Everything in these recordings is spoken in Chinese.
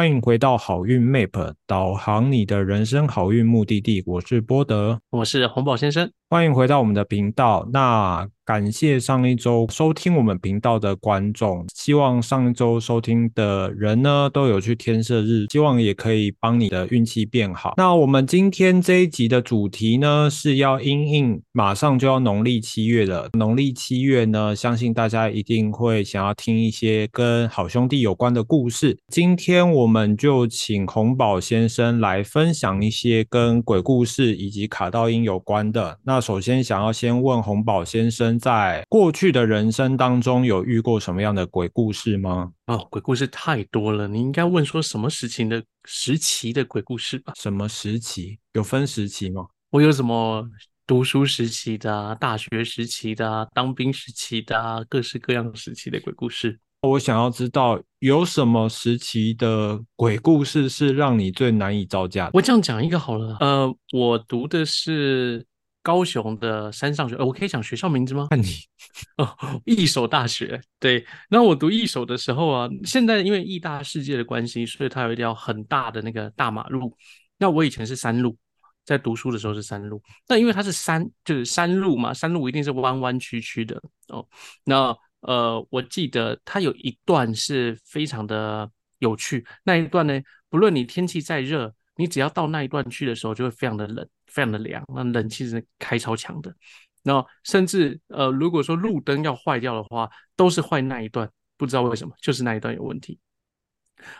欢迎回到好运 Map，导航你的人生好运目的地。我是波德，我是红宝先生。欢迎回到我们的频道。那感谢上一周收听我们频道的观众，希望上一周收听的人呢都有去天赦日，希望也可以帮你的运气变好。那我们今天这一集的主题呢是要因应马上就要农历七月了，农历七月呢，相信大家一定会想要听一些跟好兄弟有关的故事。今天我们就请红宝先生来分享一些跟鬼故事以及卡道音有关的。那首先想要先问洪宝先生，在过去的人生当中有遇过什么样的鬼故事吗？哦，鬼故事太多了，你应该问说什么时期的时期的鬼故事吧？什么时期？有分时期吗？我有什么读书时期的、大学时期的、当兵时期的，各式各样时期的鬼故事。我想要知道有什么时期的鬼故事是让你最难以招架？我这样讲一个好了，呃，我读的是。高雄的山上学，我可以讲学校名字吗？看你 哦，义守大学。对，那我读义守的时候啊，现在因为义大世界的关系，所以它有一条很大的那个大马路。那我以前是山路，在读书的时候是山路。那因为它是山，就是山路嘛，山路一定是弯弯曲曲的哦。那呃，我记得它有一段是非常的有趣，那一段呢，不论你天气再热。你只要到那一段去的时候，就会非常的冷，非常的凉。那冷气是开超强的。然后甚至呃，如果说路灯要坏掉的话，都是坏那一段，不知道为什么，就是那一段有问题。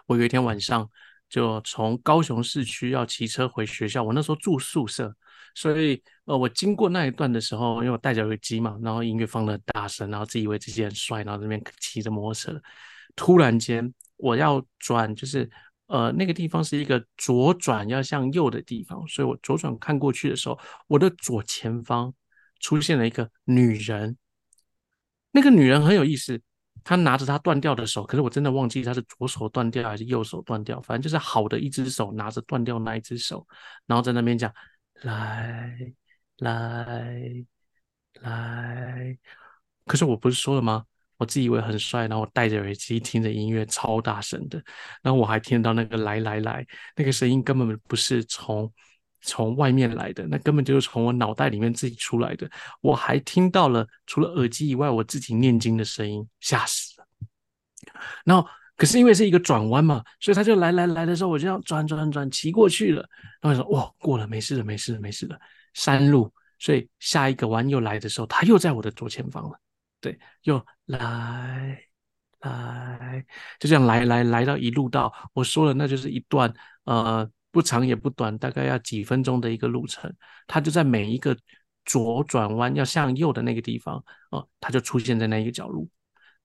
我有一天晚上就从高雄市区要骑车回学校，我那时候住宿舍，所以呃，我经过那一段的时候，因为我戴着耳机嘛，然后音乐放的大声，然后自以为自己很帅，然后那边骑着摩托车，突然间我要转，就是。呃，那个地方是一个左转要向右的地方，所以我左转看过去的时候，我的左前方出现了一个女人。那个女人很有意思，她拿着她断掉的手，可是我真的忘记她是左手断掉还是右手断掉，反正就是好的一只手拿着断掉那一只手，然后在那边讲来来来，可是我不是说了吗？我自以为很帅，然后戴着耳机听着音乐，超大声的。然后我还听到那个来来来，那个声音根本不是从从外面来的，那根本就是从我脑袋里面自己出来的。我还听到了除了耳机以外，我自己念经的声音，吓死了。然后可是因为是一个转弯嘛，所以他就来来来的时候，我就这样转转转骑过去了。然后我说哇，过了，没事了，没事了，没事了。山路，所以下一个弯又来的时候，他又在我的左前方了。对，又来来，就这样来来来到一路到我说了，那就是一段呃不长也不短，大概要几分钟的一个路程。他就在每一个左转弯要向右的那个地方哦，他就出现在那一个角落。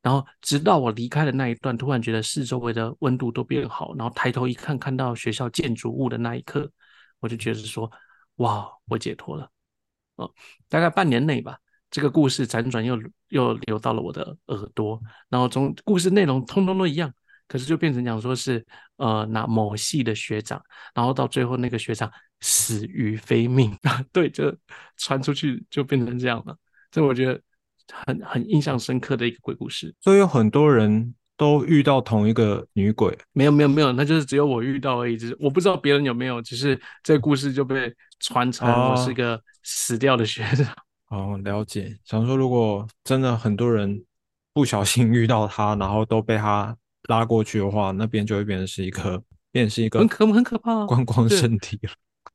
然后直到我离开的那一段，突然觉得四周围的温度都变好，然后抬头一看，看到学校建筑物的那一刻，我就觉得说，哇，我解脱了。哦，大概半年内吧。这个故事辗转又又流到了我的耳朵，然后从故事内容通通都一样，可是就变成讲说是呃那某系的学长，然后到最后那个学长死于非命啊，对，就传出去就变成这样了。这我觉得很很印象深刻的一个鬼故事。所以有很多人都遇到同一个女鬼？没有没有没有，那就是只有我遇到而已，只是我不知道别人有没有，只是这个故事就被传成我是个死掉的学长。哦，了解。想说，如果真的很多人不小心 遇到他，然后都被他拉过去的话，那边就会变成是一个，变成是一个很可很可怕观光圣地了。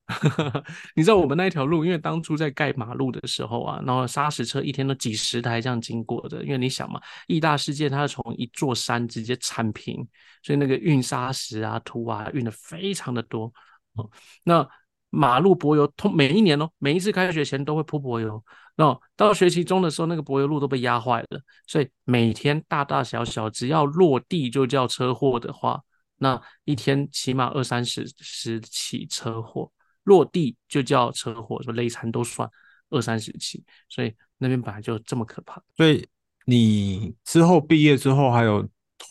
你知道我们那一条路，因为当初在盖马路的时候啊，然后砂石车一天都几十台这样经过的。因为你想嘛，义大世界它是从一座山直接铲平，所以那个运砂石啊、土啊运的非常的多。哦，那。马路柏油通每一年哦，每一次开学前都会铺柏油。那到学期中的时候，那个柏油路都被压坏了，所以每天大大小小只要落地就叫车祸的话，那一天起码二三十十起车祸，落地就叫车祸，说累残都算二三十起，所以那边本来就这么可怕。所以你之后毕业之后，还有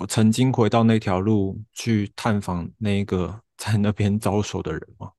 曾经回到那条路去探访那个在那边招手的人吗？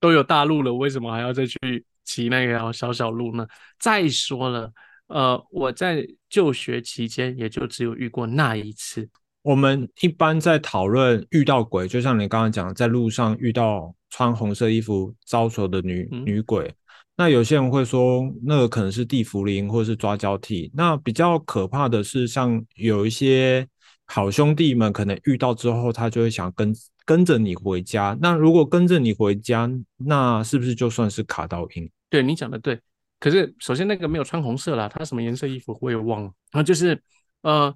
都有大陆了，为什么还要再去骑那条小小路呢？再说了，呃，我在就学期间也就只有遇过那一次。我们一般在讨论遇到鬼，就像你刚刚讲，在路上遇到穿红色衣服招手的女女鬼，那有些人会说，那个可能是地茯苓或者是抓交替。那比较可怕的是，像有一些好兄弟们，可能遇到之后，他就会想跟跟着你回家。那如果跟着你回家，那是不是就算是卡到阴？对你讲的对。可是首先那个没有穿红色啦，他什么颜色衣服我也忘了。然后就是呃。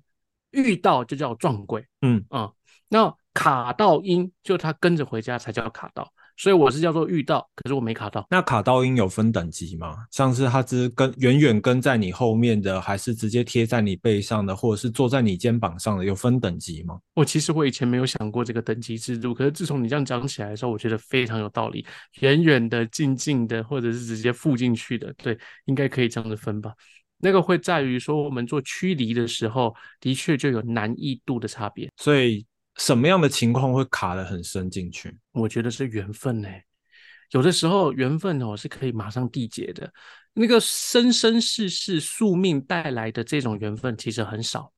遇到就叫撞鬼，嗯啊，那卡到音就他跟着回家才叫卡到，所以我是叫做遇到，可是我没卡到。那卡到音有分等级吗？像是它只跟远远跟在你后面的，还是直接贴在你背上的，或者是坐在你肩膀上的，有分等级吗？我其实我以前没有想过这个等级制度，可是自从你这样讲起来的时候，我觉得非常有道理。远远的、近近的，或者是直接附进去的，对，应该可以这样子分吧。那个会在于说，我们做驱离的时候，的确就有难易度的差别。所以，什么样的情况会卡得很深进去？我觉得是缘分呢。有的时候缘分哦是可以马上缔结的。那个生生世世宿命带来的这种缘分其实很少，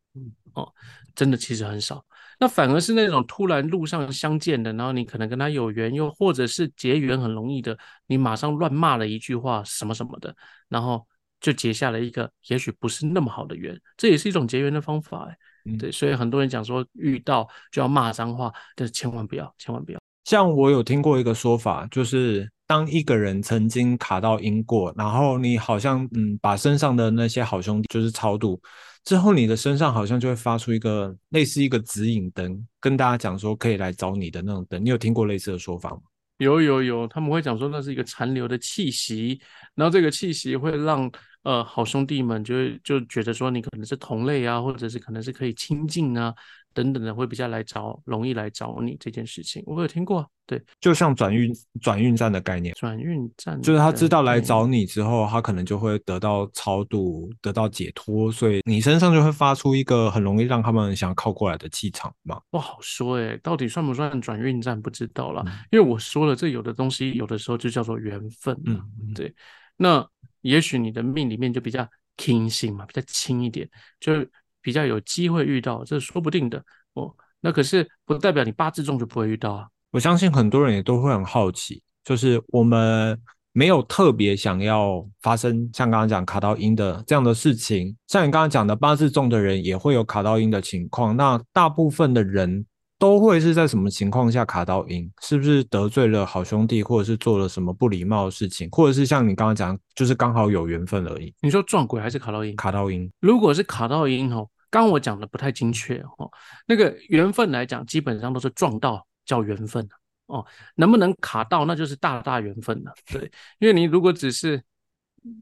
哦，真的其实很少。那反而是那种突然路上相见的，然后你可能跟他有缘，又或者是结缘很容易的，你马上乱骂了一句话什么什么的，然后。就结下了一个也许不是那么好的缘，这也是一种结缘的方法哎。对，所以很多人讲说遇到就要骂脏话，但是千万不要，千万不要。像我有听过一个说法，就是当一个人曾经卡到因果，然后你好像嗯把身上的那些好兄弟就是超度之后，你的身上好像就会发出一个类似一个指引灯，跟大家讲说可以来找你的那种灯。你有听过类似的说法吗？有有有，他们会讲说那是一个残留的气息，然后这个气息会让。呃，好兄弟们就就觉得说你可能是同类啊，或者是可能是可以亲近啊，等等的，会比较来找，容易来找你这件事情，我有听过。对，就像转运转运站的概念，转运站就是他知道来找你之后，他可能就会得到超度，得到解脱，所以你身上就会发出一个很容易让他们想靠过来的气场嘛。不好说哎，到底算不算转运站不知道了，因为我说了，这有的东西有的时候就叫做缘分。嗯，对，那。也许你的命里面就比较轻性嘛，比较轻一点，就比较有机会遇到，这是说不定的哦。那可是不代表你八字中就不会遇到啊。我相信很多人也都会很好奇，就是我们没有特别想要发生像刚刚讲卡到音的这样的事情，像你刚刚讲的八字重的人也会有卡到音的情况，那大部分的人。都会是在什么情况下卡到音？是不是得罪了好兄弟，或者是做了什么不礼貌的事情，或者是像你刚刚讲，就是刚好有缘分而已？你说撞鬼还是卡到音？卡到音。如果是卡到音哦，刚我讲的不太精确哦。那个缘分来讲，基本上都是撞到叫缘分哦。能不能卡到，那就是大大缘分了。对，因为你如果只是。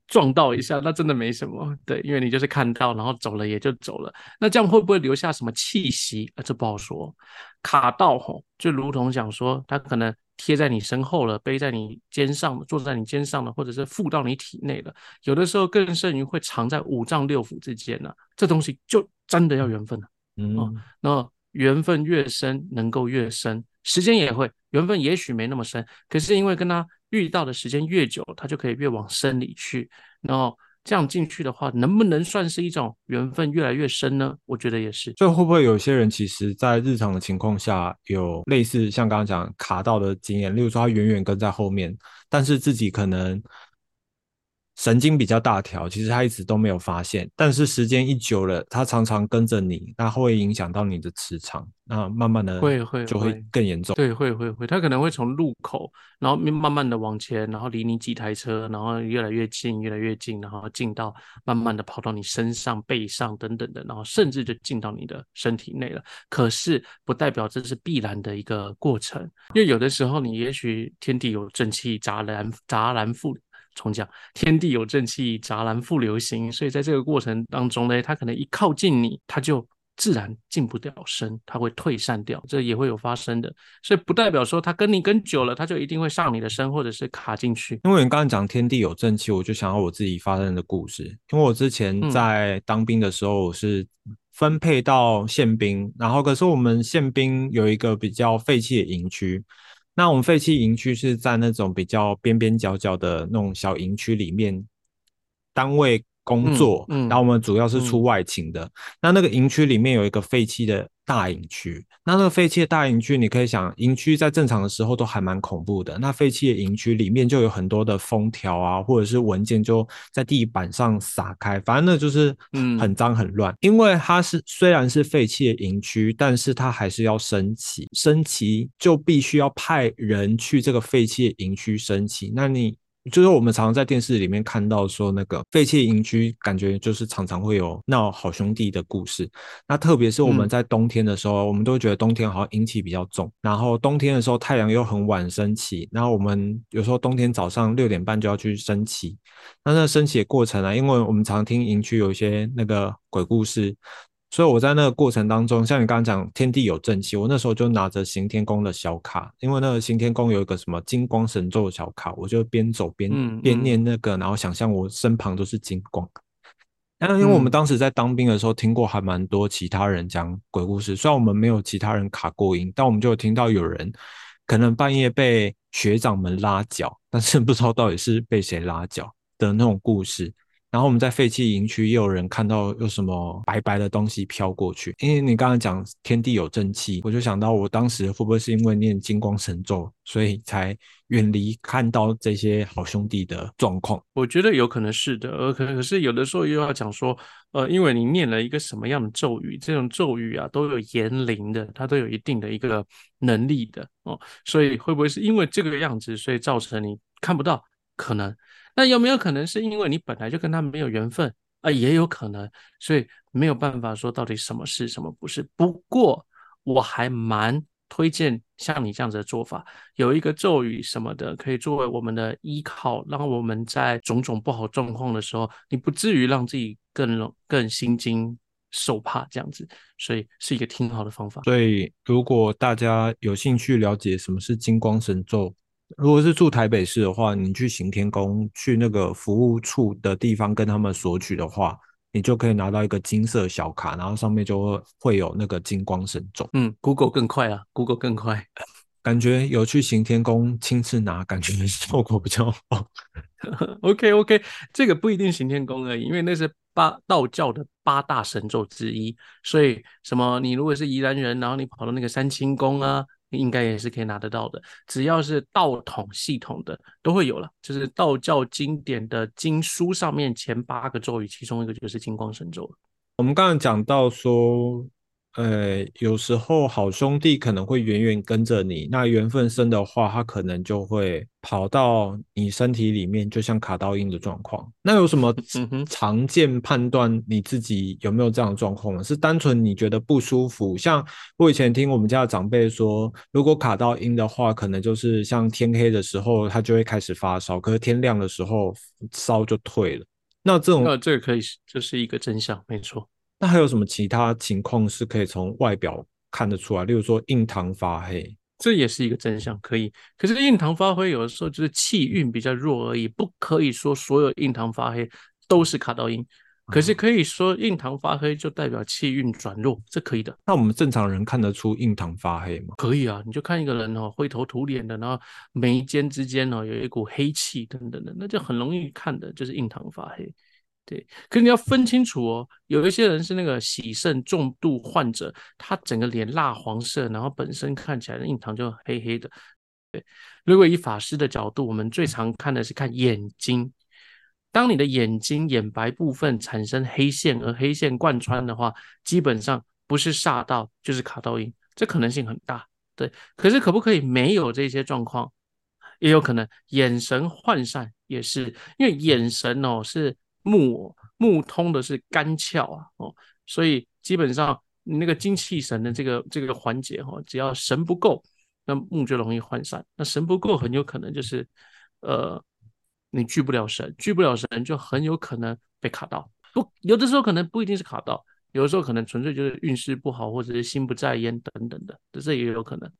撞到一下，那真的没什么，对，因为你就是看到，然后走了也就走了。那这样会不会留下什么气息？啊，这不好说。卡到吼，就如同讲说，他可能贴在你身后了，背在你肩上，坐在你肩上了，或者是附到你体内了。有的时候更甚于会藏在五脏六腑之间呢。这东西就真的要缘分了。嗯，那缘分越深，能够越深，时间也会缘分也许没那么深，可是因为跟他。遇到的时间越久，他就可以越往深里去。然后这样进去的话，能不能算是一种缘分越来越深呢？我觉得也是。所以会不会有些人其实在日常的情况下有类似像刚刚讲卡到的经验，例如说他远远跟在后面，但是自己可能。神经比较大条，其实他一直都没有发现，但是时间一久了，他常常跟着你，那会影响到你的磁场，那慢慢的会会就会更严重。对，会会会，他可能会从路口，然后慢慢的往前，然后离你几台车，然后越来越近，越来越近，然后近到慢慢的跑到你身上、背上等等的，然后甚至就进到你的身体内了。可是不代表这是必然的一个过程，因为有的时候你也许天地有正气，杂然杂然复。重讲，天地有正气，杂然复流行。所以在这个过程当中呢，它可能一靠近你，它就自然进不了身，它会退散掉，这也会有发生的。所以不代表说它跟你跟久了，它就一定会上你的身，或者是卡进去。因为你刚刚讲天地有正气，我就想到我自己发生的故事。因为我之前在当兵的时候，我是分配到宪兵，然后可是我们宪兵有一个比较废弃的营区。那我们废弃营区是在那种比较边边角角的那种小营区里面，单位工作，嗯嗯然后我们主要是出外勤的。那那个营区里面有一个废弃的大营区，那那个废弃的大营区，你可以想，营区在正常的时候都还蛮恐怖的。那废弃的营区里面就有很多的封条啊，或者是文件就在地板上撒开，反正那就是嗯很脏很乱。因为它是虽然是废弃的营区，但是它还是要升旗，升旗就必须要派人去这个废弃的营区升旗。那你就是我们常常在电视里面看到说，那个废弃营区，感觉就是常常会有闹好兄弟的故事。那特别是我们嗯在冬天的时候，我们都会觉得冬天好像阴气比较重，然后冬天的时候太阳又很晚升起，然后我们有时候冬天早上六点半就要去升旗。那那升旗的过程啊，因为我们常听营区有一些那个鬼故事，所以我在那个过程当中，像你刚刚讲天地有正气，我那时候就拿着行天宫的小卡，因为那个行天宫有一个什么金光神咒的小卡，我就边走边边念那个，然后想象我身旁都是金光。然后因为我们嗯当时在当兵的时候，听过还蛮多其他人讲鬼故事，虽然我们没有其他人卡过音，但我们就有听到有人可能半夜被学长们拉脚，但是不知道到底是被谁拉脚的那种故事。然后我们在废弃营区也有人看到有什么白白的东西飘过去，因为你刚刚讲天地有正气，我就想到我当时会不会是因为念金光神咒，所以才远离看到这些好兄弟的状况。我觉得有可能是的，呃，可可是有的时候又要讲说，呃，因为你念了一个什么样的咒语，这种咒语啊都有言灵的，它都有一定的一个能力的哦，所以会不会是因为这个样子，所以造成你看不到？可能，那有没有可能是因为你本来就跟他没有缘分啊？也有可能，所以没有办法说到底什么是什么不是。不过我还蛮推荐像你这样子的做法，有一个咒语什么的，可以作为我们的依靠，让我们在种种不好状况的时候，你不至于让自己更更心惊受怕这样子，所以是一个挺好的方法。所以，如果大家有兴趣了解什么是金光神咒，如果是住台北市的话，你去行天宫去那个服务处的地方跟他们索取的话，你就可以拿到一个金色小卡，然后上面就会会有那个金光神咒。嗯，Google 更快啊，Google 更快。感觉有去行天宫亲自拿，感觉效果比较好。OK OK，这个不一定行天宫而已，因为那是八道教的八大神咒之一，所以什么你如果是宜兰人，然后你跑到那个三清宫啊，应该也是可以拿得到的。只要是道统系统的都会有了，就是道教经典的经书上面前八个咒语，其中一个就是金光神咒。我们刚刚讲到说，呃，有时候好兄弟可能会远远跟着你，那缘分深的话，他可能就会跑到你身体里面，就像卡到音的状况。那有什么常见判断你自己有没有这样的状况呢？是单纯你觉得不舒服？像我以前听我们家的长辈说，如果卡到音的话，可能就是像天黑的时候，他就会开始发烧，可是天亮的时候烧就退了。那这种那这个可以，这是一个真相，没错。那还有什么其他情况是可以从外表看得出来？例如说印堂发黑，这也是一个真相，可以。可是印堂发黑有的时候就是气运比较弱而已，不可以说所有印堂发黑都是卡到音。可是可以说印堂发黑就代表气运转弱，这可以的。那我们正常人看得出印堂发黑吗？可以啊，你就看一个人哦，灰头土脸的，然后眉间之间哦有一股黑气等等的，那就很容易看的，就是印堂发黑。对，可你要分清楚哦，有一些人是那个喜肾重度患者，他整个脸蜡黄色，然后本身看起来的印堂就黑黑的。对，如果以法师的角度，我们最常看的是看眼睛。当你的眼睛眼白部分产生黑线，而黑线贯穿的话，基本上不是煞到就是卡到印，这可能性很大。对，可是可不可以没有这些状况？也有可能眼神涣散，也是因为眼神哦是木木通的是肝窍啊哦，所以基本上你那个精气神的这个这个环节哦，只要神不够，那木就容易涣散。那神不够，很有可能就是呃你聚不了神，聚不了神就很有可能被卡到。不，有的时候可能不一定是卡到，有的时候可能纯粹就是运势不好，或者是心不在焉等等的，这也有可能。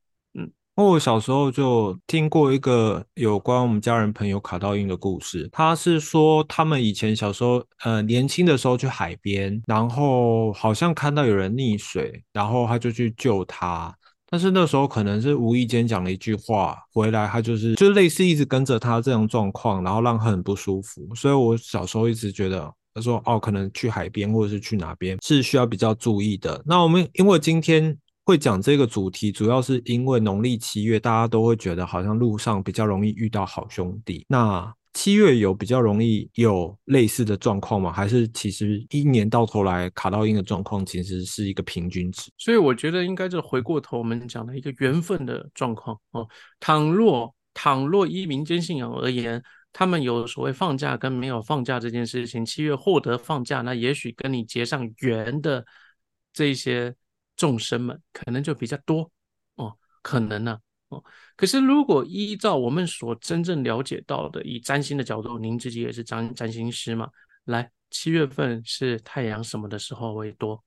我小时候就听过一个有关我们家人朋友卡到音的故事。他是说他们以前小时候，呃，年轻的时候去海边，然后好像看到有人溺水，然后他就去救他。但是那时候可能是无意间讲了一句话，回来他就是就类似一直跟着他这种状况，然后让他很不舒服。所以我小时候一直觉得他说哦，可能去海边或者是去哪边是需要比较注意的。那我们因为今天会讲这个主题，主要是因为农历七月，大家都会觉得好像路上比较容易遇到好兄弟。那七月有比较容易有类似的状况吗？还是其实一年到头来卡到阴的状况其实是一个平均值？所以我觉得应该就回过头我们讲的一个缘分的状况哦。倘若倘若依民间信仰而言，他们有所谓放假跟没有放假这件事情，七月获得放假，那也许跟你结上缘的这些众生们可能就比较多哦，可能呢。哦，可是如果依照我们所真正了解到的，以占星的角度，您自己也是占占星师嘛？来，七月份是太阳什么的时候为多？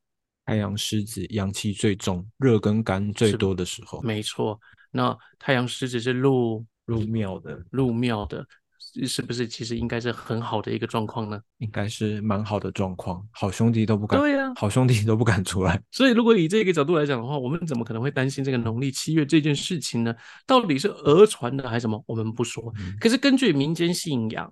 太阳狮子阳气最重，热跟干最多的时候。没错，那太阳狮子是入入庙的，入庙的。是不是其实应该是很好的一个状况呢？应该是蛮好的状况，好兄弟都不敢，对呀，好兄弟都不敢出来。所以如果以这个角度来讲的话，我们怎么可能会担心这个农历七月这件事情呢？到底是讹传的还是什么？我们不说。可是根据民间信仰，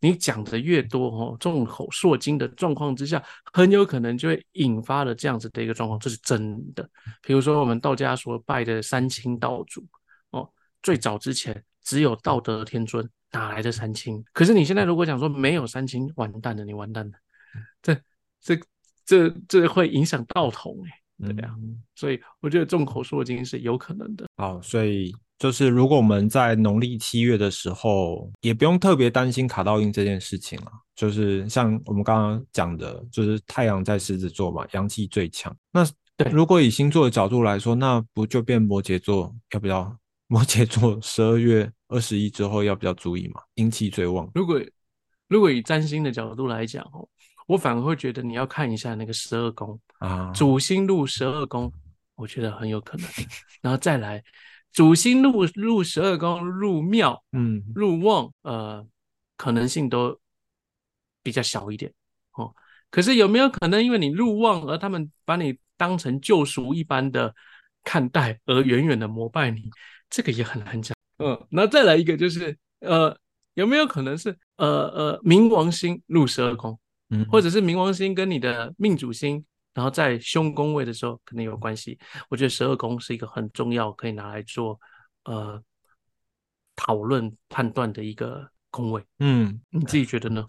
你讲的越多哦，众口铄金的状况之下，很有可能就会引发了这样子的一个状况，这是真的。比如说我们道家所拜的三清道祖哦，最早之前只有道德天尊。哪来的三清？可是你现在如果讲说没有三清，完蛋了，你完蛋了，这这这这会影响道统哎，对呀，所以我觉得众口铄金是有可能的。好，所以就是如果我们在农历七月的时候，也不用特别担心卡到印这件事情了。就是像我们刚刚讲的，就是太阳在狮子座嘛，阳气最强。那如果以星座的角度来说，那不就变摩羯座？要不要？摩羯座十二月二十一之后要比较注意嘛，阴气最旺。如果如果以占星的角度来讲哦，我反而会觉得你要看一下那个十二宫啊，主星入十二宫，我觉得很有可能。然后再来，主星入入十二宫入庙，嗯，入旺，呃，可能性都比较小一点哦。可是有没有可能因为你入旺而他们把你当成救赎一般的看待，而远远的膜拜你？这个也很难讲，嗯，那再来一个就是，呃，有没有可能是，呃呃，冥王星入十二宫，嗯，或者是冥王星跟你的命主星，然后在凶宫位的时候可能有关系。我觉得十二宫是一个很重要，可以拿来做，呃，讨论判断的一个宫位。嗯，你自己觉得呢？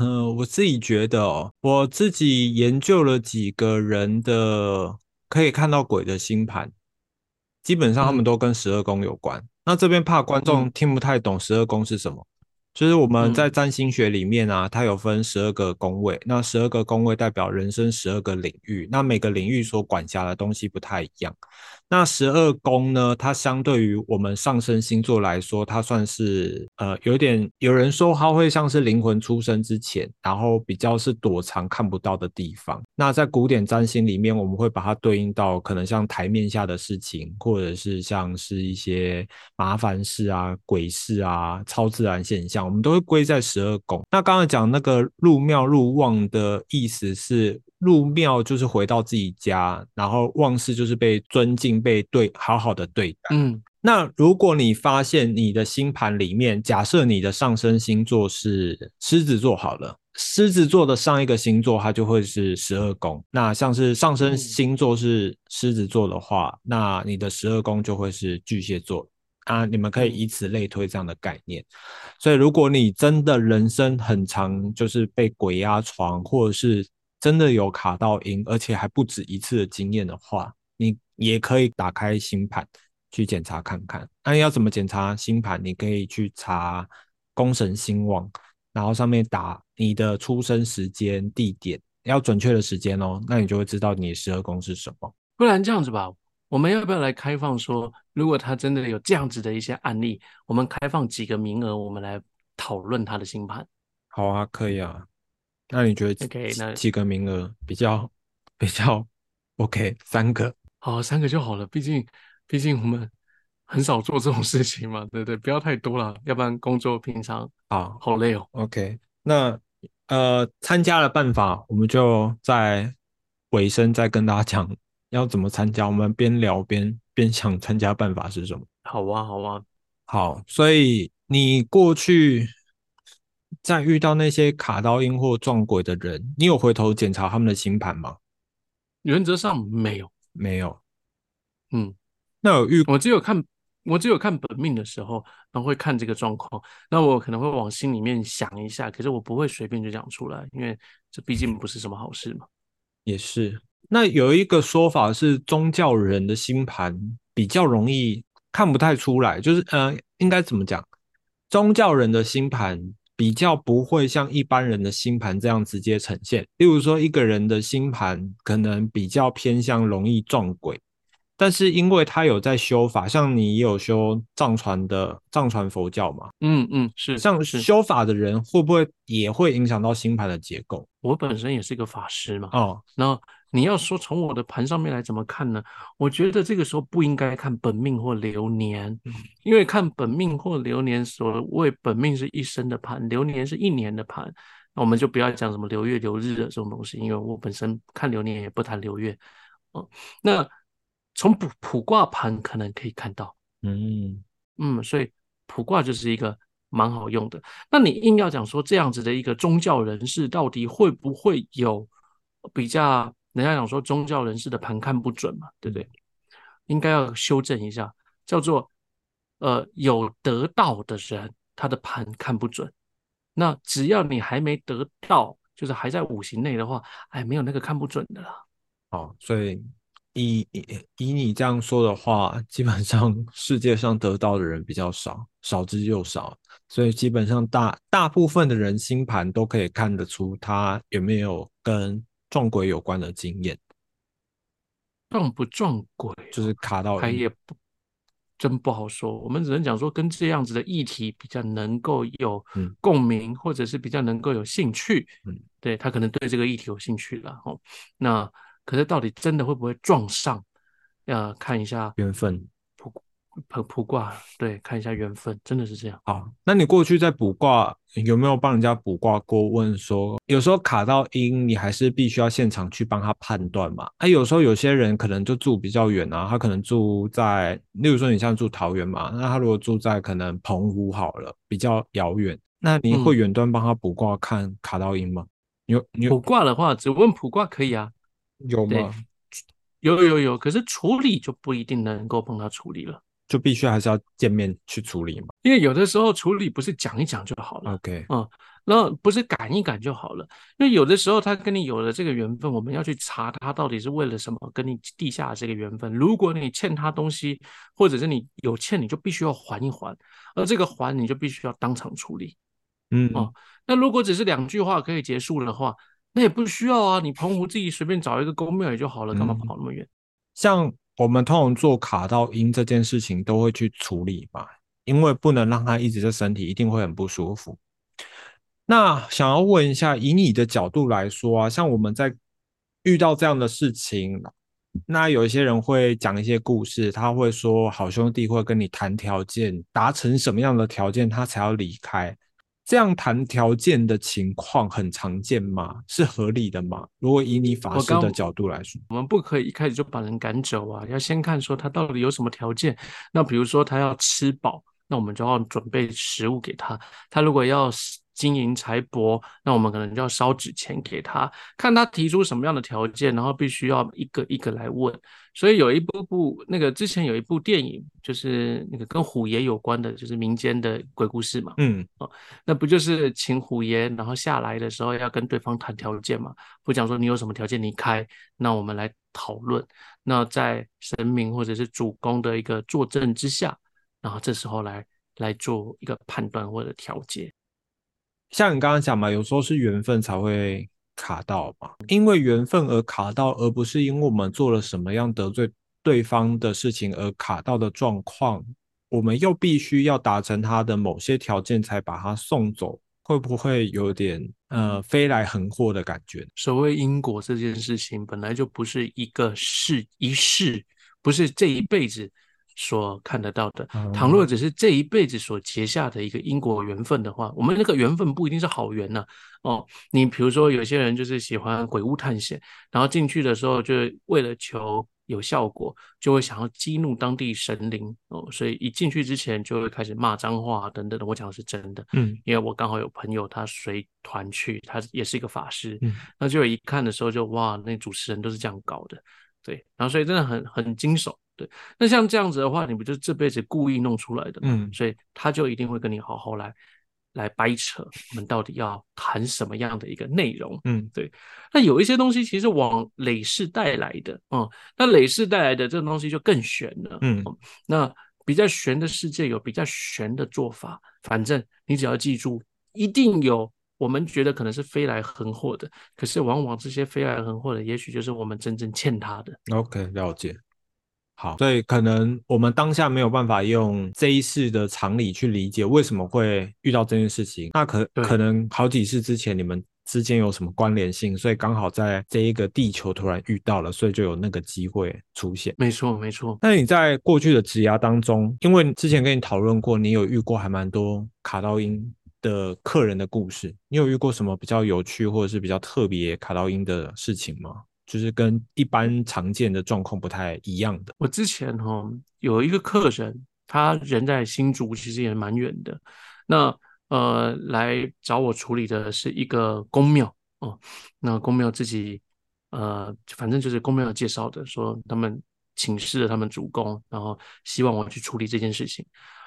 呃，我自己觉得哦，我自己研究了几个人的可以看到鬼的星盘。基本上他们都跟十二宫有关。那这边怕观众听不太懂十二宫是什么，就是我们在占星学里面啊，它有分十二个宫位。那十二个宫位代表人生十二个领域，那每个领域所管辖的东西不太一样。那十二宫呢？它相对于我们上升星座来说，它算是呃有点有人说它会像是灵魂出生之前，然后比较是躲藏看不到的地方。那在古典占星里面，我们会把它对应到可能像台面下的事情，或者是像是一些麻烦事啊、鬼事啊、超自然现象，我们都会归在十二宫。那刚才讲那个入庙入旺的意思是。入庙就是回到自己家，然后旺事就是被尊敬、被对好好的对待。嗯，那如果你发现你的星盘里面，假设你的上升星座是狮子座，好了，狮子座的上一个星座它就会是十二宫。那像是上升星座是狮子座的话，那你的十二宫就会是巨蟹座啊。你们可以以此类推这样的概念。所以，如果你真的人生很长，就是被鬼压床，或者是真的有卡到阴，而且还不止一次的经验的话，你也可以打开星盘去检查看看。那要怎么检查星盘？你可以去查宫神星网，然后上面打你的出生时间、地点，要准确的时间哦，那你就会知道你的十二宫是什么。不然这样子吧，我们要不要来开放说，如果他真的有这样子的一些案例，我们开放几个名额，我们来讨论他的星盘？好啊，可以啊。那你觉得？OK，那几个名额比较比较 OK，三个，好，三个就好了。毕竟毕竟我们 很少做这种事情嘛，对对，不要太多了，要不然工作平常啊好累哦。OK，那呃，参加的办法，我们就在尾声再跟大家讲要怎么参加。我们边聊边边想参加办法是什么。好啊，好啊，好。所以你过去。在遇到那些卡到音或撞鬼的人，你有回头检查他们的星盘吗？原则上没有，没有。嗯，那有遇我只有看我只有看本命的时候，然后会看这个状况，那我可能会往心里面想一下，可是我不会随便就讲出来，因为这毕竟不是什么好事嘛。也是。那有一个说法是，宗教人的星盘比较容易看不太出来，就是呃，应该怎么讲？宗教人的星盘比较不会像一般人的星盘这样直接呈现。例如说，一个人的星盘可能比较偏向容易撞鬼，但是因为他有在修法，像你有修藏传的藏传佛教嘛？嗯嗯，是。像修法的人会不会也会影响到星盘的结构？我本身也是一个法师嘛。哦，那。你要说从我的盘上面来怎么看呢？我觉得这个时候不应该看本命或流年，因为看本命或流年，所谓本命是一生的盘，流年是一年的盘，那我们就不要讲什么流月流日的这种东西，因为我本身看流年也不谈流月。哦，那从卜卜卦盘可能可以看到，嗯嗯，所以卜卦就是一个蛮好用的。那你硬要讲说这样子的一个宗教人士，到底会不会有比较？人家讲说宗教人士的盘看不准嘛，对不对？应该要修正一下，叫做呃有得到的人，他的盘看不准。那只要你还没得到，就是还在五行内的话，哎，没有那个看不准的啦。哦，所以以以你这样说的话，基本上世界上得到的人比较少，少之又少，所以基本上大大部分的人星盘都可以看得出他有没有跟。撞鬼有关的经验，撞不撞鬼就是卡到，他也不真不好说。我们只能讲说，跟这样子的议题比较能够有共鸣，或者是比较能够有兴趣。嗯，对他可能对这个议题有兴趣了。哦，那可是到底真的会不会撞上？要看一下缘分。卜卜卦，对，看一下缘分，真的是这样。好，那你过去在卜卦有没有帮人家卜卦过？问说有时候卡到阴，你还是必须要现场去帮他判断嘛？哎，有时候有些人可能就住比较远啊，他可能住在，例如说你像住桃园嘛，那他如果住在可能澎湖好了，比较遥远，那你会远端帮他卜卦看卡到阴吗？有有卜卦的话，只问卜卦可以啊？有吗？有有有，可是处理就不一定能够帮他处理了。就必须还是要见面去处理嘛，因为有的时候处理不是讲一讲就好了，OK，嗯，那不是赶一赶就好了，因为有的时候他跟你有了这个缘分，我们要去查他到底是为了什么跟你地下这个缘分。如果你欠他东西，或者是你有欠，你就必须要还一还，而这个还你就必须要当场处理，嗯哦，那如果只是两句话可以结束的话，那也不需要啊，你澎湖自己随便找一个公庙也就好了，干嘛跑那么远？像。我们通常做卡到阴这件事情都会去处理嘛，因为不能让他一直在身体，一定会很不舒服。那想要问一下，以你的角度来说啊，像我们在遇到这样的事情，那有一些人会讲一些故事，他会说好兄弟会跟你谈条件，达成什么样的条件他才要离开。这样谈条件的情况很常见吗？是合理的吗？如果以你法师的角度来说，我们不可以一开始就把人赶走啊，要先看说他到底有什么条件。那比如说他要吃饱，那我们就要准备食物给他。他如果要。金银财帛，那我们可能就要烧纸钱给他，看他提出什么样的条件，然后必须要一个一个来问。所以有一部部那个之前有一部电影，就是那个跟虎爷有关的，就是民间的鬼故事嘛。嗯，哦，那不就是请虎爷，然后下来的时候要跟对方谈条件嘛？不讲说你有什么条件你开，那我们来讨论。那在神明或者是主公的一个坐镇之下，然后这时候来来做一个判断或者调节。像你刚刚讲嘛，有时候是缘分才会卡到嘛，因为缘分而卡到，而不是因为我们做了什么样得罪对方的事情而卡到的状况，我们又必须要达成他的某些条件才把他送走，会不会有点呃飞来横祸的感觉？所谓因果这件事情，本来就不是一个事一世，不是这一辈子。所看得到的，倘若。只是这一辈子所结下的一个因果缘分的话，我们那个缘分不一定是好缘呢。哦，你比如说有些人就是喜欢鬼屋探险，然后进去的时候就为了求有效果，就会想要激怒当地神灵。哦，所以一进去之前就会开始骂脏话等等的。我讲的是真的，嗯，因为我刚好有朋友他随团去，他也是一个法师，嗯，那就一看的时候就哇，那主持人都是这样搞的，对，然后所以真的很很惊悚，对。那像这样子的话，你不就这辈子故意弄出来的吗？嗯，所以他就一定会跟你好好来。来掰扯，我们到底要谈什么样的一个内容？嗯，对。那有一些东西其实往累世带来的，嗯，那累世带来的这种东西就更玄了。嗯，那比较玄的世界有比较玄的做法，反正你只要记住，一定有我们觉得可能是飞来横祸的，可是往往这些飞来横祸的，也许就是我们真正欠他的。OK，了解。好，所以可能我们当下没有办法用这一世的常理去理解为什么会遇到这件事情。那可可能好几世之前你们之间有什么关联性，所以刚好在这一个地球突然遇到了，所以就有那个机会出现。没错，没错。那你在过去的职涯当中，因为之前跟你讨论过，你有遇过还蛮多卡到音的客人的故事，你有遇过什么比较有趣或者是比较特别卡到音的事情吗？就是跟一般常见的状况不太一样的。我之前哈有一个客人，他人在新竹，其实也蛮远的。那呃来找我处理的是一个公庙哦，那公庙自己呃反正就是公庙介绍的，说他们请示了他们主公，然后希望我去处理这件事情。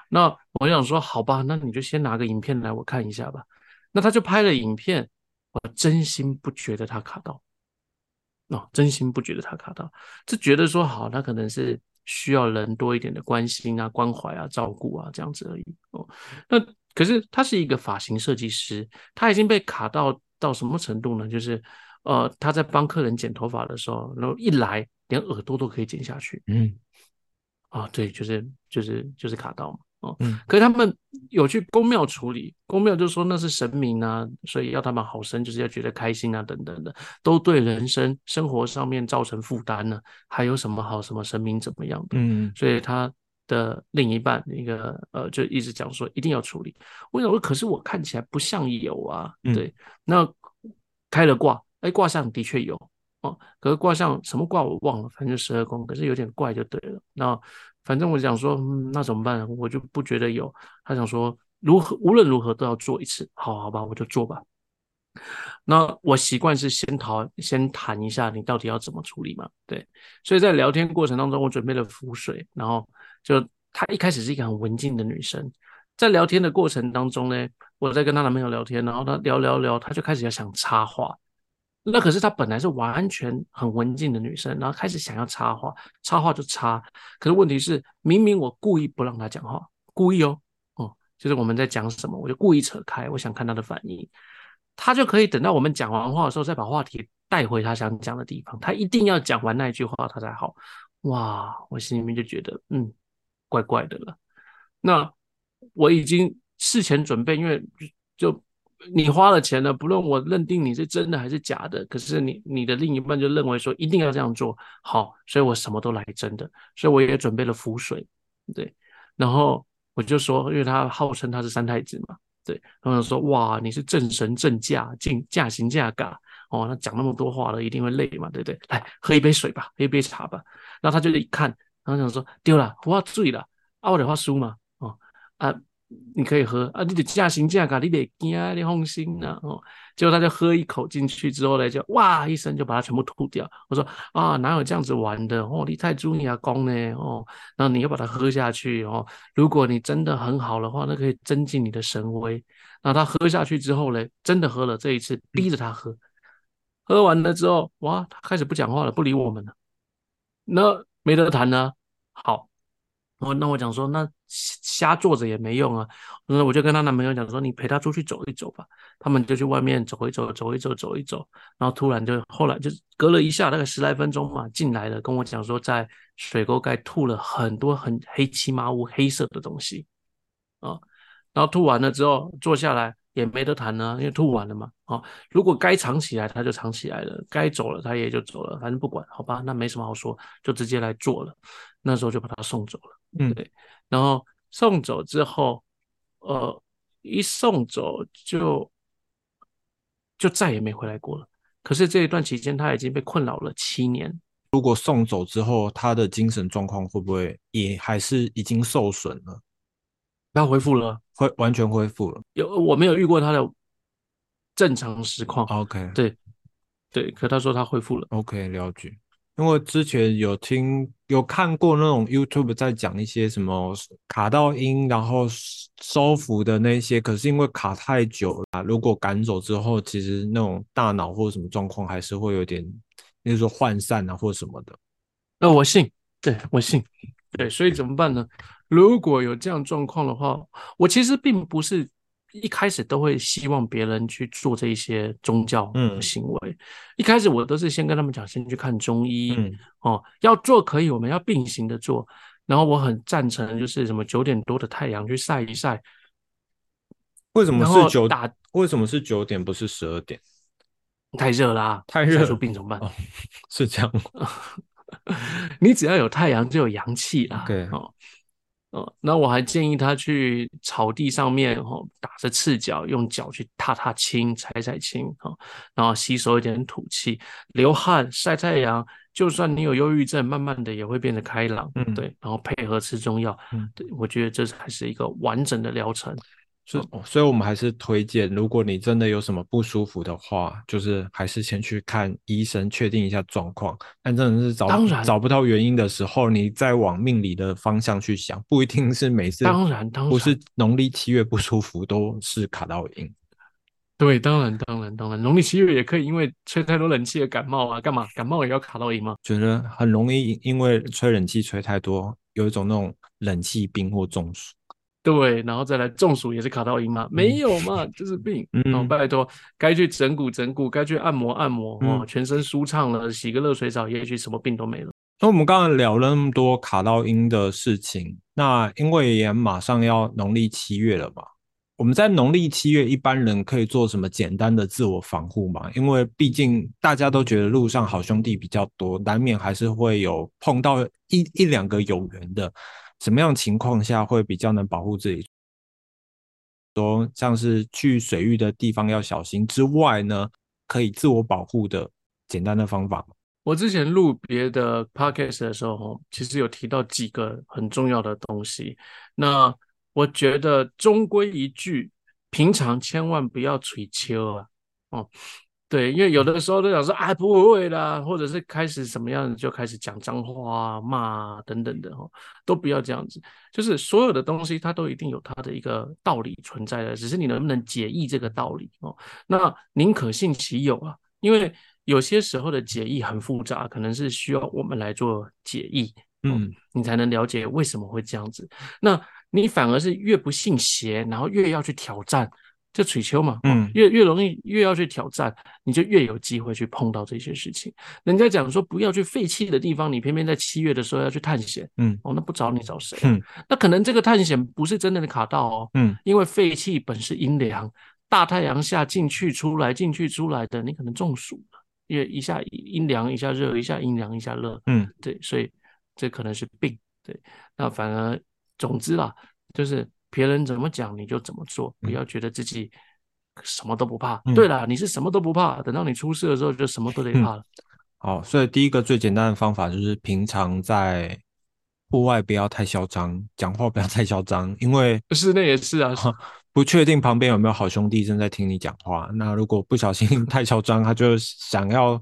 那我想说好吧，那你就先拿个影片来我看一下吧。那他就拍了影片，我真心不觉得他卡到。哦，真心不觉得他卡到，是觉得说好，他可能是需要人多一点的关心啊、关怀啊、照顾啊这样子而已。哦，那可是他是一个发型设计师，他已经被卡到到什么程度呢？就是呃，他在帮客人剪头发的时候，然后一来连耳朵都可以剪下去。嗯，啊，对，就是就是就是卡到嘛。哦，嗯，可是他们有去公庙处理，公庙就说那是神明啊，所以要他们好生，就是要觉得开心啊，等等的，都对人生生活上面造成负担呢。还有什么好什么神明怎么样的？嗯，所以他的另一半那个呃，就一直讲说一定要处理。我想说，可是我看起来不像有啊，对，那开了卦，哎，卦象的确有可是卦象什么卦我忘了，反正十二宫，可是有点怪就对了。那。反正我想说，那怎么办？我就不觉得有。他想说，如何无论如何都要做一次。好好吧，我就做吧。那我习惯是先讨先谈一下，你到底要怎么处理嘛？对。所以在聊天过程当中，我准备了浮水，然后就她一开始是一个很文静的女生，在聊天的过程当中呢，我在跟她男朋友聊天，然后她聊聊聊，她就开始要想插话。那可是她本来是完全很文静的女生，然后开始想要插话，插话就插。可是问题是，明明我故意不让她讲话，故意哦，哦，就是我们在讲什么，我就故意扯开，我想看她的反应。她就可以等到我们讲完话的时候，再把话题带回她想讲的地方。她一定要讲完那一句话，她才好。哇，我心里面就觉得，嗯，怪怪的了。那我已经事前准备，因为就。你花了钱了，不论我认定你是真的还是假的，可是你你的另一半就认为说一定要这样做好，所以我什么都来真的，所以我也准备了符水，对，然后我就说，因为他号称他是三太子嘛，对，然后说哇，你是正神正驾，进驾行驾嘎，哦，他讲那么多话了，一定会累嘛，对不对？来喝一杯水吧，喝一杯茶吧，然后他就一看，然后想说丢了，我要醉了，啊，我得画书嘛，哦，啊。你可以喝啊，你得驾行驾噶，你得惊，你放心呐哦。结果他就喝一口进去之后呢，就哇一声就把它全部吐掉。我说啊，哪有这样子玩的哦？你太猪牙公呢哦。然后你要把它喝下去哦。如果你真的很好的话，那可以增进你的神威。那他喝下去之后呢，真的喝了。这一次逼着他喝，喝完了之后，哇，他开始不讲话了，不理我们了。那没得谈呢。好。我，那我讲说，那瞎坐着也没用啊。那我就跟她男朋友讲说，你陪她出去走一走吧。他们就去外面走一走，走一走，走一走。然后突然就后来就隔了一下，大概十来分钟嘛，进来了，跟我讲说，在水沟盖吐了很多很黑漆麻乌黑色的东西啊。然后吐完了之后坐下来也没得谈呢，因为吐完了嘛。啊，如果该藏起来他就藏起来了，该走了他也就走了，反正不管，好吧，那没什么好说，就直接来做了。那时候就把他送走了。嗯，对，然后送走之后，呃，一送走就就再也没回来过了。可是这一段期间，他已经被困扰了七年，如果送走之后，他的精神状况会不会也还是已经受损了？他恢复了，恢完全恢复了。有我没有遇过他的正常实况。OK，对对，可他说他恢复了。OK，了解。因为之前有听有看过那种 YouTube 在讲一些什么卡到音，然后收服的那些，可是因为卡太久了，如果赶走之后，其实那种大脑或者什么状况还是会有点，那说涣散啊或什么的。那我信，对我信，对，所以怎么办呢？如果有这样状况的话，我其实并不是一开始都会希望别人去做这一些宗教嗯行为。一开始我都是先跟他们讲，先去看中医，嗯哦，要做可以，我们要并行的做。然后我很赞成，就是什么九点多的太阳去晒一晒，为什么是九？打为什么是九点不是十二点？太热啦、太热晒出病怎么办？哦，是这样吗。你只要有太阳就有阳气啦。OK 哦哦，那我还建议他去草地上面哦，打着赤脚，用脚去踏踏青、踩踩青哦，然后吸收一点土气，流汗、晒太阳。就算你有忧郁症，慢慢的也会变得开朗。嗯对，然后配合吃中药，嗯对我觉得这才是一个完整的疗程。是，哦所以我们还是推荐，如果你真的有什么不舒服的话，就是还是先去看医生，确定一下状况。但真的是找找不到原因的时候，你再往命理的方向去想，不一定是每次当然当然不是农历七月不舒服都是卡到阴。对，当然，当然，当然，农历七月也可以因为吹太多冷气而感冒啊，干嘛？感冒也要卡到阴吗？觉得很容易因为吹冷气吹太多，有一种那种冷气病或中暑。对，然后再来中暑也是卡到阴嘛？没有嘛，就是病。嗯哦，拜托，该去整骨整骨，该去按摩按摩哦，嗯全身舒畅了，洗个热水澡，也许什么病都没了。那我们刚刚聊了那么多卡到阴的事情，那因为也马上要农历七月了嘛，我们在农历七月一般人可以做什么简单的自我防护嘛？因为毕竟大家都觉得路上好兄弟比较多，难免还是会有碰到一一两个有缘的。什么样情况下会比较能保护自己？说像是去水域的地方要小心之外呢，可以自我保护的简单的方法？我之前录别的 podcast 的时候，其实有提到几个很重要的东西。那我觉得终归一句，平常千万不要吹秋啊，哦，对，因为有的时候都想说啊不会啦，或者是开始什么样子就开始讲脏话啊、骂啊等等的哦，都不要这样子。就是所有的东西它都一定有它的一个道理存在的，只是你能不能解译这个道理哦。那宁可信其有啊，因为有些时候的解译很复杂，可能是需要我们来做解译，嗯你才能了解为什么会这样子。那你反而是越不信邪，然后越要去挑战，就取秋嘛，哦嗯。越越容易越要去挑战，你就越有机会去碰到这些事情。人家讲说不要去废弃的地方，你偏偏在七月的时候要去探险，嗯。哦，那不找你找谁、啊？嗯那可能这个探险不是真的卡到哦，嗯。因为废气本是阴凉，大太阳下进去出来进去出来的，你可能中暑了，因为一下阴凉一下热，一下阴凉一下热，嗯。对，所以这可能是病，对，那反而总之啦，就是别人怎么讲你就怎么做，不要觉得自己什么都不怕。嗯对了，你是什么都不怕，等到你出事的时候就什么都得怕了。好，所以第一个最简单的方法就是平常在户外不要太嚣张，讲话不要太嚣张，因为 室内也是啊，不确定旁边有没有好兄弟正在听你讲话。那如果不小心 太嚣张，他就想要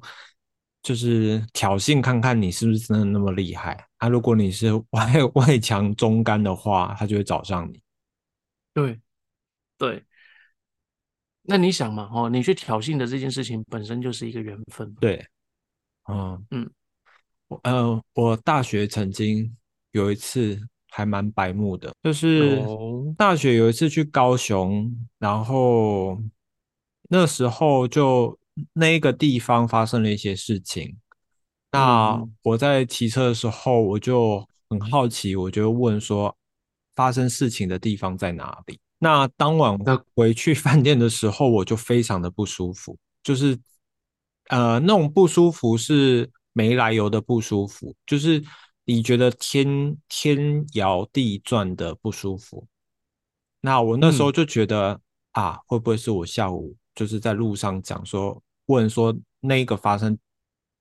就是挑衅看看你是不是真的那么厉害。啊，如果你是外外强中干的话，他就会找上你。对对。那你想嘛，哦，你去挑衅的这件事情本身就是一个缘分。对，嗯嗯，我呃，我大学曾经有一次还蛮白目的，就是哦大学有一次去高雄，然后那时候就那个地方发生了一些事情。那嗯我在骑车的时候，我就很好奇，我就问说，发生事情的地方在哪里？那当晚的回去饭店的时候，我就非常的不舒服，就是呃那种不舒服是没来由的不舒服，就是你觉得天天摇地转的不舒服。那我那时候嗯就觉得、啊，会不会是我下午就是在路上讲说问说那个发生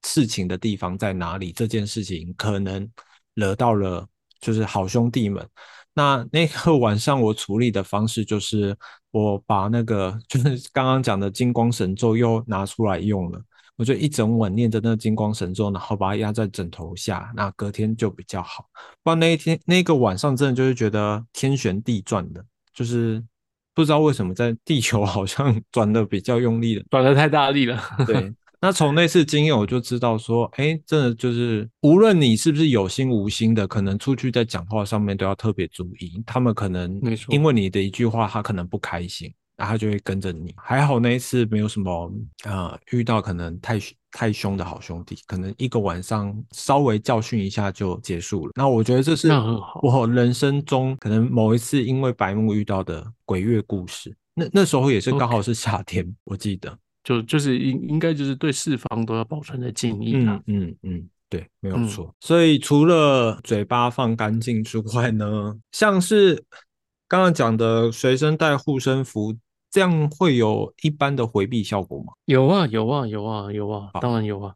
事情的地方在哪里，这件事情可能惹到了就是好兄弟们。那那个晚上我处理的方式就是我把那个 就是刚刚讲的金光神咒又拿出来用了。我就一整晚念着那个金光神咒，然后把它压在枕头下，那隔天就比较好。不然那一天那个晚上真的就是觉得天旋地转的，就是不知道为什么在地球 好像转的比较用力了，转的太大力了。对，那从那次经验我就知道说，哎，真的就是无论你是不是有心无心的，可能出去在讲话上面都要特别注意，他们可能因为你的一句话，他可能不开心。然后就会跟着你，还好那一次没有什么呃遇到可能太太凶的好兄弟，可能一个晚上稍微教训一下就结束了。那我觉得这是我人生中可能某一次因为白木遇到的鬼月故事。那那时候也是刚好是夏天，我记得就就是应应该就是对四方都要保存的敬意嗯嗯嗯，对，没有错。所以除了嘴巴放干净之外呢，像是刚刚讲的随身带护身符。这样会有一般的回避效果吗？有啊，有啊，有啊，有啊，当然有啊。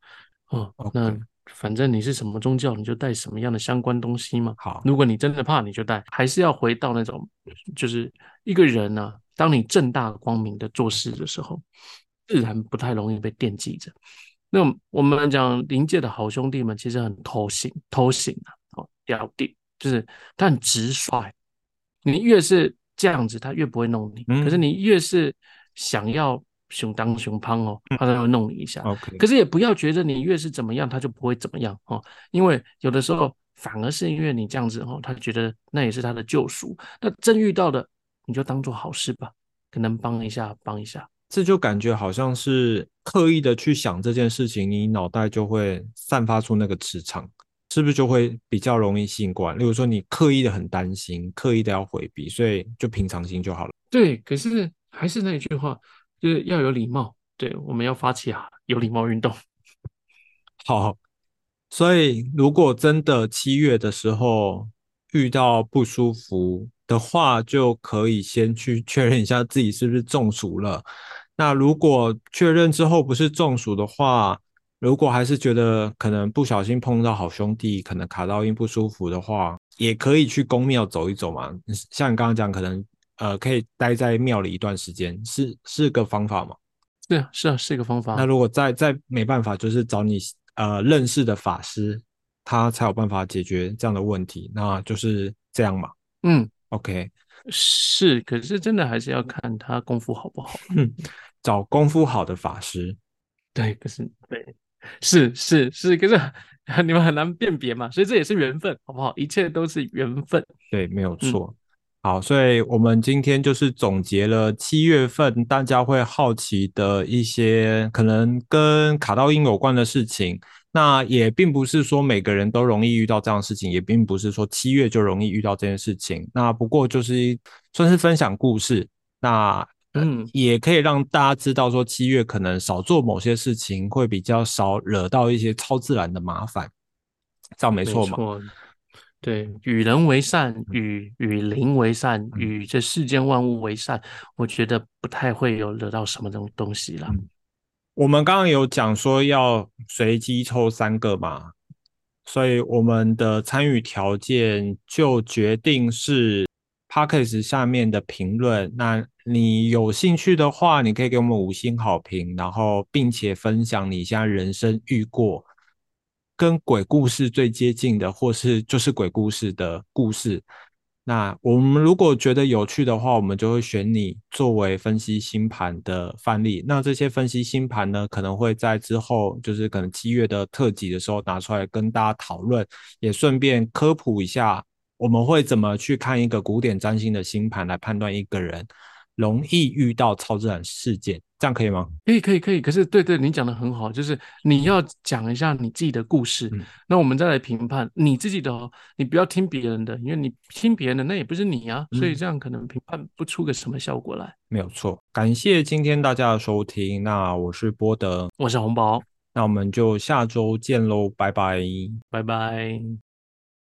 哦，那反正你是什么宗教，你就带什么样的相关东西嘛。好，如果你真的怕，你就带。还是要回到那种，就是一个人呢，当你正大光明的做事的时候，自然不太容易被惦记着。那我们讲灵界的好兄弟们，其实很偷心，偷心啊，哦，掉地，就是他很直率。你越是。这样子他越不会弄你，可是你越是想要熊当熊胖哦，他才会弄你一下。可是也不要觉得你越是怎么样，他就不会怎么样哦，因为有的时候反而是因为你这样子哦，他觉得那也是他的救赎。那真遇到的，你就当做好事吧，可能帮一下，帮一下。这就感觉好像是刻意的去想这件事情，你脑袋就会散发出那个磁场。是不是就会比较容易性惯？例如说，你刻意的很担心，刻意的要回避，所以就平常心就好了。对，可是还是那一句话，就是要有礼貌。对，我们要发起啊有礼貌运动。好，所以如果真的七月的时候遇到不舒服的话，就可以先去确认一下自己是不是中暑了。那如果确认之后不是中暑的话，如果还是觉得可能不小心碰到好兄弟，可能卡到音不舒服的话，也可以去宫庙走一走嘛。像你刚刚讲，可能呃可以待在庙里一段时间，是是个方法吗？对啊，是啊，是一个方法。那如果再再没办法，就是找你呃认识的法师，他才有办法解决这样的问题。那就是这样嘛。嗯，OK，是，可是真的还是要看他功夫好不好。嗯，找功夫好的法师。对，可是对。是是是，可是 你们很难辨别嘛，所以这也是缘分，好不好？一切都是缘分。对，没有错。好，所以我们今天就是总结了七月份大家会好奇的一些可能跟卡道音有关的事情。那也并不是说每个人都容易遇到这样的事情，也并不是说七月就容易遇到这件事情。那不过就是算是分享故事。那嗯，也可以让大家知道说，七月可能少做某些事情，会比较少惹到一些超自然的麻烦，这样没错吗？对，与人为善，与与灵为善，与这世间万物为善，我觉得不太会有惹到什么东东西了。我们刚刚有讲说要随机抽三个嘛，所以我们的参与条件就决定是。p a c k a g e 下面的评论，那你有兴趣的话，你可以给我们五星好评，然后并且分享你现在人生遇过跟鬼故事最接近的，或是就是鬼故事的故事。那我们如果觉得有趣的话，我们就会选你作为分析星盘的范例。那这些分析星盘呢，可能会在之后，就是可能七月的特辑的时候拿出来跟大家讨论，也顺便科普一下。我们会怎么去看一个古典占星的星盘来判断一个人容易遇到超自然事件？这样可以吗？可以，可以，可以。可是，对对，你讲的很好，就是你要讲一下你自己的故事，那我们再来评判你自己的哦。你不要听别人的，因为你听别人的那也不是你啊，所以这样可能评判不出个什么效果来。没有错，感谢今天大家的收听。那我是波德，我是红包，那我们就下周见喽，拜拜，拜拜。